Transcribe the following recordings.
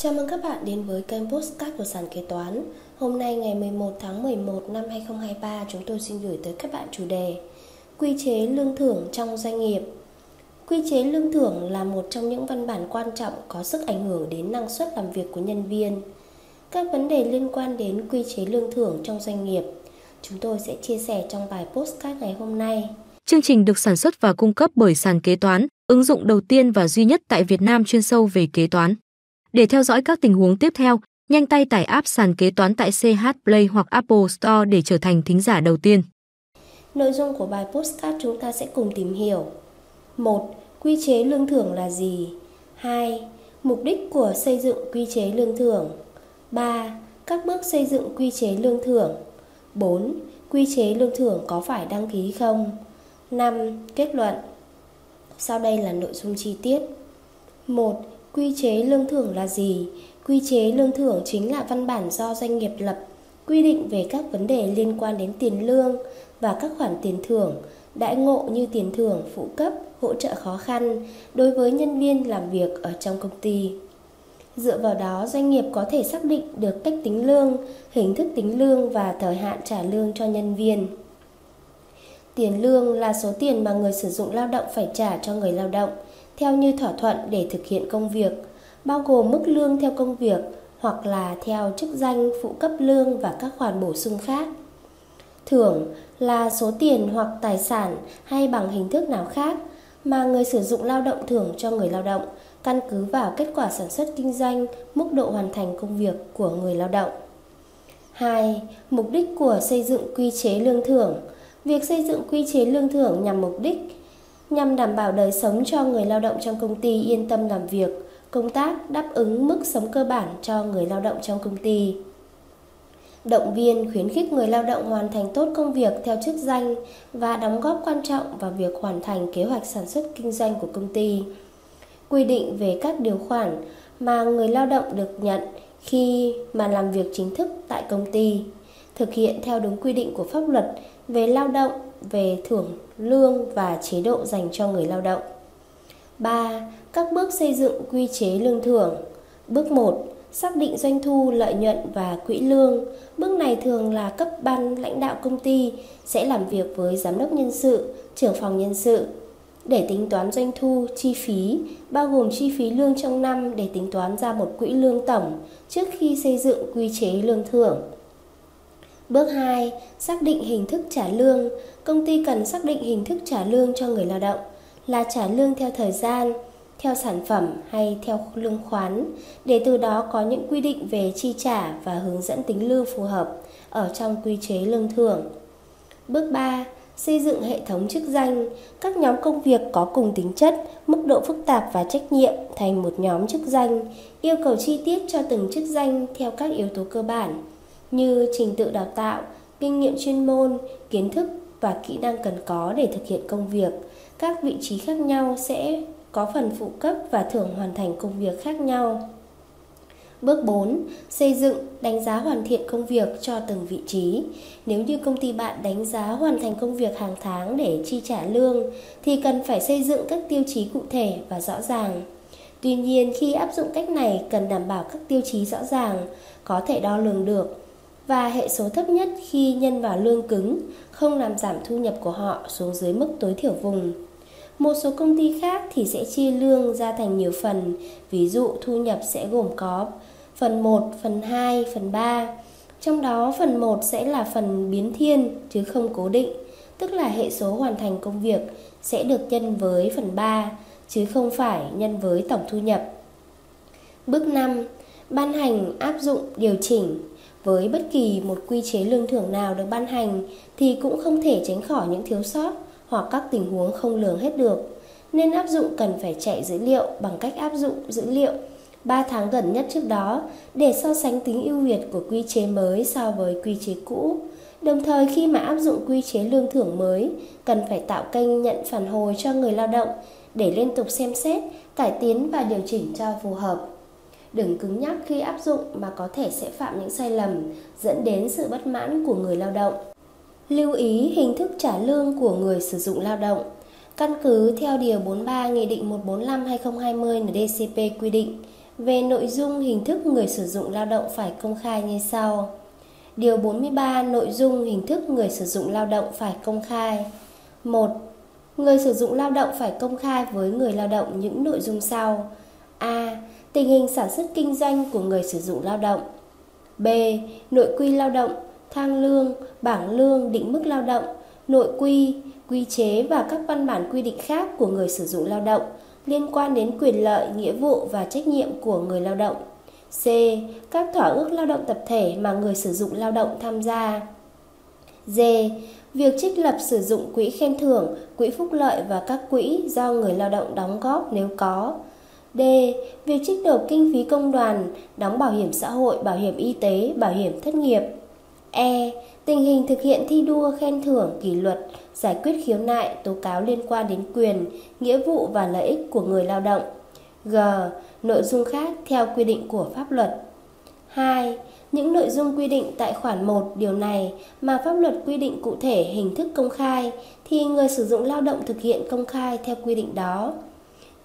Chào mừng các bạn đến với kênh Postcard của Sàn Kế Toán. Hôm nay ngày 11 tháng 11 năm 2023 chúng tôi xin gửi tới các bạn chủ đề Quy chế lương thưởng trong doanh nghiệp. Quy chế lương thưởng là một trong những văn bản quan trọng có sức ảnh hưởng đến năng suất làm việc của nhân viên. Các vấn đề liên quan đến quy chế lương thưởng trong doanh nghiệp Chúng tôi sẽ chia sẻ trong bài postcard ngày hôm nay. Chương trình được sản xuất và cung cấp bởi Sàn Kế Toán, ứng dụng đầu tiên và duy nhất tại Việt Nam chuyên sâu về kế toán. Để theo dõi các tình huống tiếp theo, nhanh tay tải app sàn kế toán tại CH Play hoặc Apple Store để trở thành thính giả đầu tiên. Nội dung của bài postcard chúng ta sẽ cùng tìm hiểu. 1. Quy chế lương thưởng là gì? 2. Mục đích của xây dựng quy chế lương thưởng. 3. Các bước xây dựng quy chế lương thưởng. 4. Quy chế lương thưởng có phải đăng ký không? 5. Kết luận. Sau đây là nội dung chi tiết. 1. Quy chế lương thưởng là gì? Quy chế lương thưởng chính là văn bản do doanh nghiệp lập, quy định về các vấn đề liên quan đến tiền lương và các khoản tiền thưởng, đãi ngộ như tiền thưởng, phụ cấp, hỗ trợ khó khăn đối với nhân viên làm việc ở trong công ty. Dựa vào đó, doanh nghiệp có thể xác định được cách tính lương, hình thức tính lương và thời hạn trả lương cho nhân viên. Tiền lương là số tiền mà người sử dụng lao động phải trả cho người lao động – theo như thỏa thuận để thực hiện công việc, bao gồm mức lương theo công việc hoặc là theo chức danh phụ cấp lương và các khoản bổ sung khác. Thưởng là số tiền hoặc tài sản hay bằng hình thức nào khác mà người sử dụng lao động thưởng cho người lao động căn cứ vào kết quả sản xuất kinh doanh, mức độ hoàn thành công việc của người lao động. 2. Mục đích của xây dựng quy chế lương thưởng. Việc xây dựng quy chế lương thưởng nhằm mục đích nhằm đảm bảo đời sống cho người lao động trong công ty yên tâm làm việc, công tác đáp ứng mức sống cơ bản cho người lao động trong công ty. Động viên khuyến khích người lao động hoàn thành tốt công việc theo chức danh và đóng góp quan trọng vào việc hoàn thành kế hoạch sản xuất kinh doanh của công ty. Quy định về các điều khoản mà người lao động được nhận khi mà làm việc chính thức tại công ty, thực hiện theo đúng quy định của pháp luật về lao động, về thưởng lương và chế độ dành cho người lao động. 3. Các bước xây dựng quy chế lương thưởng. Bước 1. Xác định doanh thu, lợi nhuận và quỹ lương. Bước này thường là cấp ban lãnh đạo công ty sẽ làm việc với giám đốc nhân sự, trưởng phòng nhân sự để tính toán doanh thu, chi phí, bao gồm chi phí lương trong năm để tính toán ra một quỹ lương tổng trước khi xây dựng quy chế lương thưởng. Bước 2. Xác định hình thức trả lương. Công ty cần xác định hình thức trả lương cho người lao động là trả lương theo thời gian, theo sản phẩm hay theo lương khoán để từ đó có những quy định về chi trả và hướng dẫn tính lương phù hợp ở trong quy chế lương thưởng. Bước 3. Xây dựng hệ thống chức danh, các nhóm công việc có cùng tính chất, mức độ phức tạp và trách nhiệm thành một nhóm chức danh, yêu cầu chi tiết cho từng chức danh theo các yếu tố cơ bản như trình tự đào tạo, kinh nghiệm chuyên môn, kiến thức và kỹ năng cần có để thực hiện công việc. Các vị trí khác nhau sẽ có phần phụ cấp và thưởng hoàn thành công việc khác nhau. Bước 4. Xây dựng, đánh giá hoàn thiện công việc cho từng vị trí. Nếu như công ty bạn đánh giá hoàn thành công việc hàng tháng để chi trả lương thì cần phải xây dựng các tiêu chí cụ thể và rõ ràng. Tuy nhiên, khi áp dụng cách này cần đảm bảo các tiêu chí rõ ràng, có thể đo lường được và hệ số thấp nhất khi nhân vào lương cứng, không làm giảm thu nhập của họ xuống dưới mức tối thiểu vùng. Một số công ty khác thì sẽ chia lương ra thành nhiều phần, ví dụ thu nhập sẽ gồm có phần 1, phần 2, phần 3. Trong đó phần 1 sẽ là phần biến thiên chứ không cố định, tức là hệ số hoàn thành công việc sẽ được nhân với phần 3 chứ không phải nhân với tổng thu nhập. Bước 5. Ban hành áp dụng điều chỉnh với bất kỳ một quy chế lương thưởng nào được ban hành thì cũng không thể tránh khỏi những thiếu sót hoặc các tình huống không lường hết được. Nên áp dụng cần phải chạy dữ liệu bằng cách áp dụng dữ liệu 3 tháng gần nhất trước đó để so sánh tính ưu việt của quy chế mới so với quy chế cũ. Đồng thời khi mà áp dụng quy chế lương thưởng mới, cần phải tạo kênh nhận phản hồi cho người lao động để liên tục xem xét, cải tiến và điều chỉnh cho phù hợp. Đừng cứng nhắc khi áp dụng mà có thể sẽ phạm những sai lầm dẫn đến sự bất mãn của người lao động. Lưu ý hình thức trả lương của người sử dụng lao động. Căn cứ theo Điều 43 Nghị định 145-2020 NDCP quy định, về nội dung hình thức người sử dụng lao động phải công khai như sau. Điều 43 nội dung hình thức người sử dụng lao động phải công khai. 1. Người sử dụng lao động phải công khai với người lao động những nội dung sau. A. Tình hình sản xuất kinh doanh của người sử dụng lao động. B. Nội quy lao động, thang lương, bảng lương, định mức lao động, nội quy, quy chế và các văn bản quy định khác của người sử dụng lao động liên quan đến quyền lợi, nghĩa vụ và trách nhiệm của người lao động. C. Các thỏa ước lao động tập thể mà người sử dụng lao động tham gia. D. Việc trích lập sử dụng quỹ khen thưởng, quỹ phúc lợi và các quỹ do người lao động đóng góp nếu có. D. Việc trích nộp kinh phí công đoàn, đóng bảo hiểm xã hội, bảo hiểm y tế, bảo hiểm thất nghiệp. E. Tình hình thực hiện thi đua khen thưởng, kỷ luật, giải quyết khiếu nại, tố cáo liên quan đến quyền, nghĩa vụ và lợi ích của người lao động. G. Nội dung khác theo quy định của pháp luật. 2. Những nội dung quy định tại khoản 1 điều này mà pháp luật quy định cụ thể hình thức công khai thì người sử dụng lao động thực hiện công khai theo quy định đó.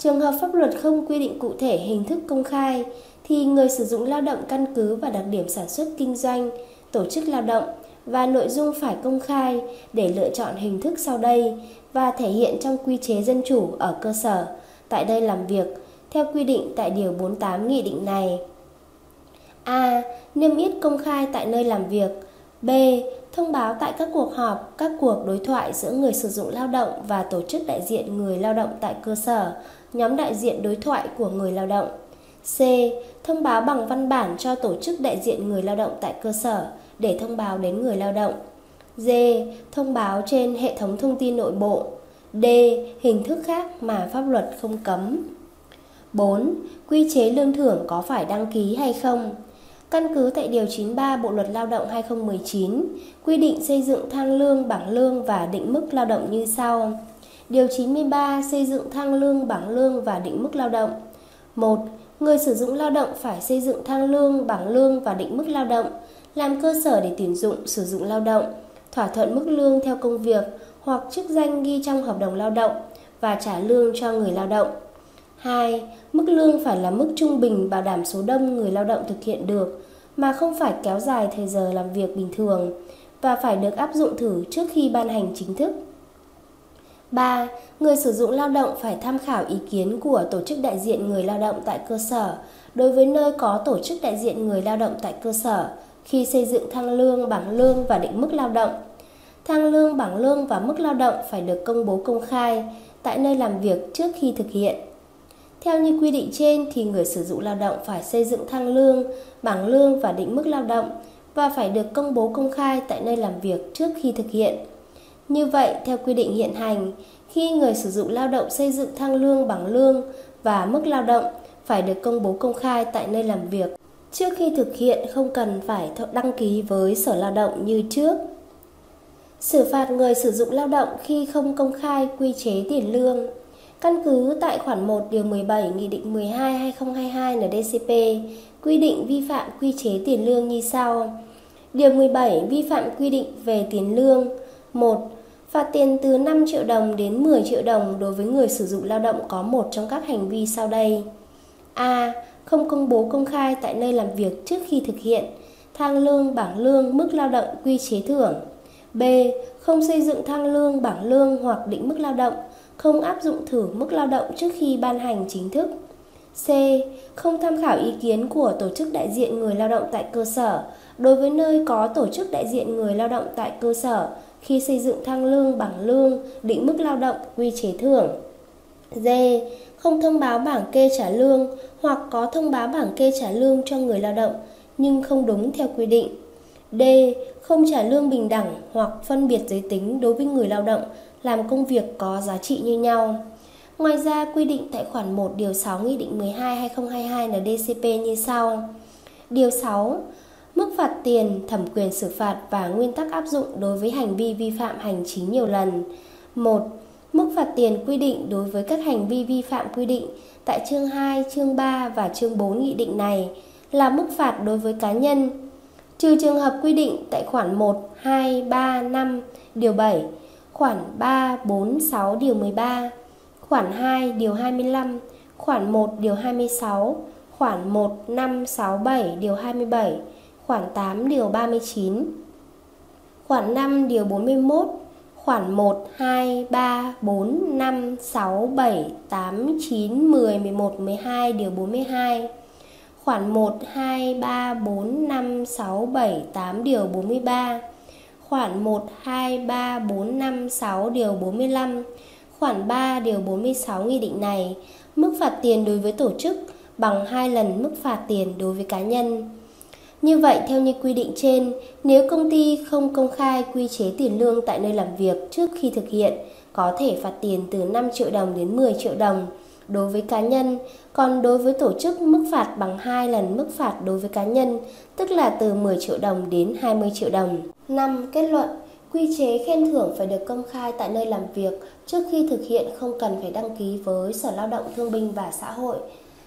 Trường hợp pháp luật không quy định cụ thể hình thức công khai thì người sử dụng lao động căn cứ vào đặc điểm sản xuất kinh doanh, tổ chức lao động và nội dung phải công khai để lựa chọn hình thức sau đây và thể hiện trong quy chế dân chủ ở cơ sở tại đây làm việc theo quy định tại điều 48 nghị định này. A. Niêm yết công khai tại nơi làm việc. B. Thông báo tại các cuộc họp, các cuộc đối thoại giữa người sử dụng lao động và tổ chức đại diện người lao động tại cơ sở, nhóm đại diện đối thoại của người lao động. C. Thông báo bằng văn bản cho tổ chức đại diện người lao động tại cơ sở để thông báo đến người lao động. D. Thông báo trên hệ thống thông tin nội bộ. D. Hình thức khác mà pháp luật không cấm. 4. Quy chế lương thưởng có phải đăng ký hay không? Căn cứ tại Điều 93 Bộ Luật Lao động 2019, quy định xây dựng thang lương, bảng lương và định mức lao động như sau. Điều 93 xây dựng thang lương, bảng lương và định mức lao động. 1. Người sử dụng lao động phải xây dựng thang lương, bảng lương và định mức lao động làm cơ sở để tuyển dụng sử dụng lao động, thỏa thuận mức lương theo công việc hoặc chức danh ghi trong hợp đồng lao động và trả lương cho người lao động. 2. Mức lương phải là mức trung bình bảo đảm số đông người lao động thực hiện được mà không phải kéo dài thời giờ làm việc bình thường và phải được áp dụng thử trước khi ban hành chính thức. 3. Người sử dụng lao động phải tham khảo ý kiến của tổ chức đại diện người lao động tại cơ sở đối với nơi có tổ chức đại diện người lao động tại cơ sở khi xây dựng thang lương, bảng lương và định mức lao động. Thang lương, bảng lương và mức lao động phải được công bố công khai tại nơi làm việc trước khi thực hiện. Theo như quy định trên thì người sử dụng lao động phải xây dựng thang lương, bảng lương và định mức lao động và phải được công bố công khai tại nơi làm việc trước khi thực hiện. Như vậy, theo quy định hiện hành, khi người sử dụng lao động xây dựng thang lương, bảng lương và mức lao động phải được công bố công khai tại nơi làm việc trước khi thực hiện không cần phải đăng ký với Sở Lao động như trước. Xử phạt người sử dụng lao động khi không công khai quy chế tiền lương. Căn cứ tại khoản 1 điều 17 Nghị định 12 2022 NDCP quy định vi phạm quy chế tiền lương như sau. Điều 17 vi phạm quy định về tiền lương 1. Phạt tiền từ 5 triệu đồng đến 10 triệu đồng đối với người sử dụng lao động có một trong các hành vi sau đây. A không công bố công khai tại nơi làm việc trước khi thực hiện, thang lương, bảng lương, mức lao động, quy chế thưởng. B. Không xây dựng thang lương, bảng lương hoặc định mức lao động, không áp dụng thử mức lao động trước khi ban hành chính thức. C. Không tham khảo ý kiến của tổ chức đại diện người lao động tại cơ sở đối với nơi có tổ chức đại diện người lao động tại cơ sở khi xây dựng thang lương, bảng lương, định mức lao động, quy chế thưởng. D. Không thông báo bảng kê trả lương hoặc có thông báo bảng kê trả lương cho người lao động nhưng không đúng theo quy định. D. Không trả lương bình đẳng hoặc phân biệt giới tính đối với người lao động làm công việc có giá trị như nhau. Ngoài ra, quy định tại khoản 1 điều 6 Nghị định 12 2022 NDCP như sau. Điều 6. Mức phạt tiền, thẩm quyền xử phạt và nguyên tắc áp dụng đối với hành vi vi phạm hành chính nhiều lần. 1. Mức phạt tiền quy định đối với các hành vi vi phạm quy định tại chương 2, chương 3 và chương 4 nghị định này là mức phạt đối với cá nhân, trừ trường hợp quy định tại khoản 1, 2, 3, 5, điều 7, khoản 3, 4, 6, điều 13, khoản 2, điều 25, khoản 1, điều 26, khoản 1, 5, 6, 7, điều 27, khoản 8 điều 39, khoản 5 điều 41, khoản 1, 2, 3, 4, 5, 6, 7, 8, 9, 10, 11, 12 điều 42, khoản 1, 2, 3, 4, 5, 6, 7, 8 điều 43, khoản 1, 2, 3, 4, 5, 6 điều 45, khoản 3 điều 46 nghị định này, mức phạt tiền đối với tổ chức bằng 2 lần mức phạt tiền đối với cá nhân. Như vậy, theo như quy định trên, nếu công ty không công khai quy chế tiền lương tại nơi làm việc trước khi thực hiện, có thể phạt tiền từ 5 triệu đồng đến 10 triệu đồng đối với cá nhân, còn đối với tổ chức mức phạt bằng 2 lần mức phạt đối với cá nhân, tức là từ 10 triệu đồng đến 20 triệu đồng. 5. Kết luận Quy chế khen thưởng phải được công khai tại nơi làm việc trước khi thực hiện không cần phải đăng ký với Sở Lao động Thương binh và Xã hội.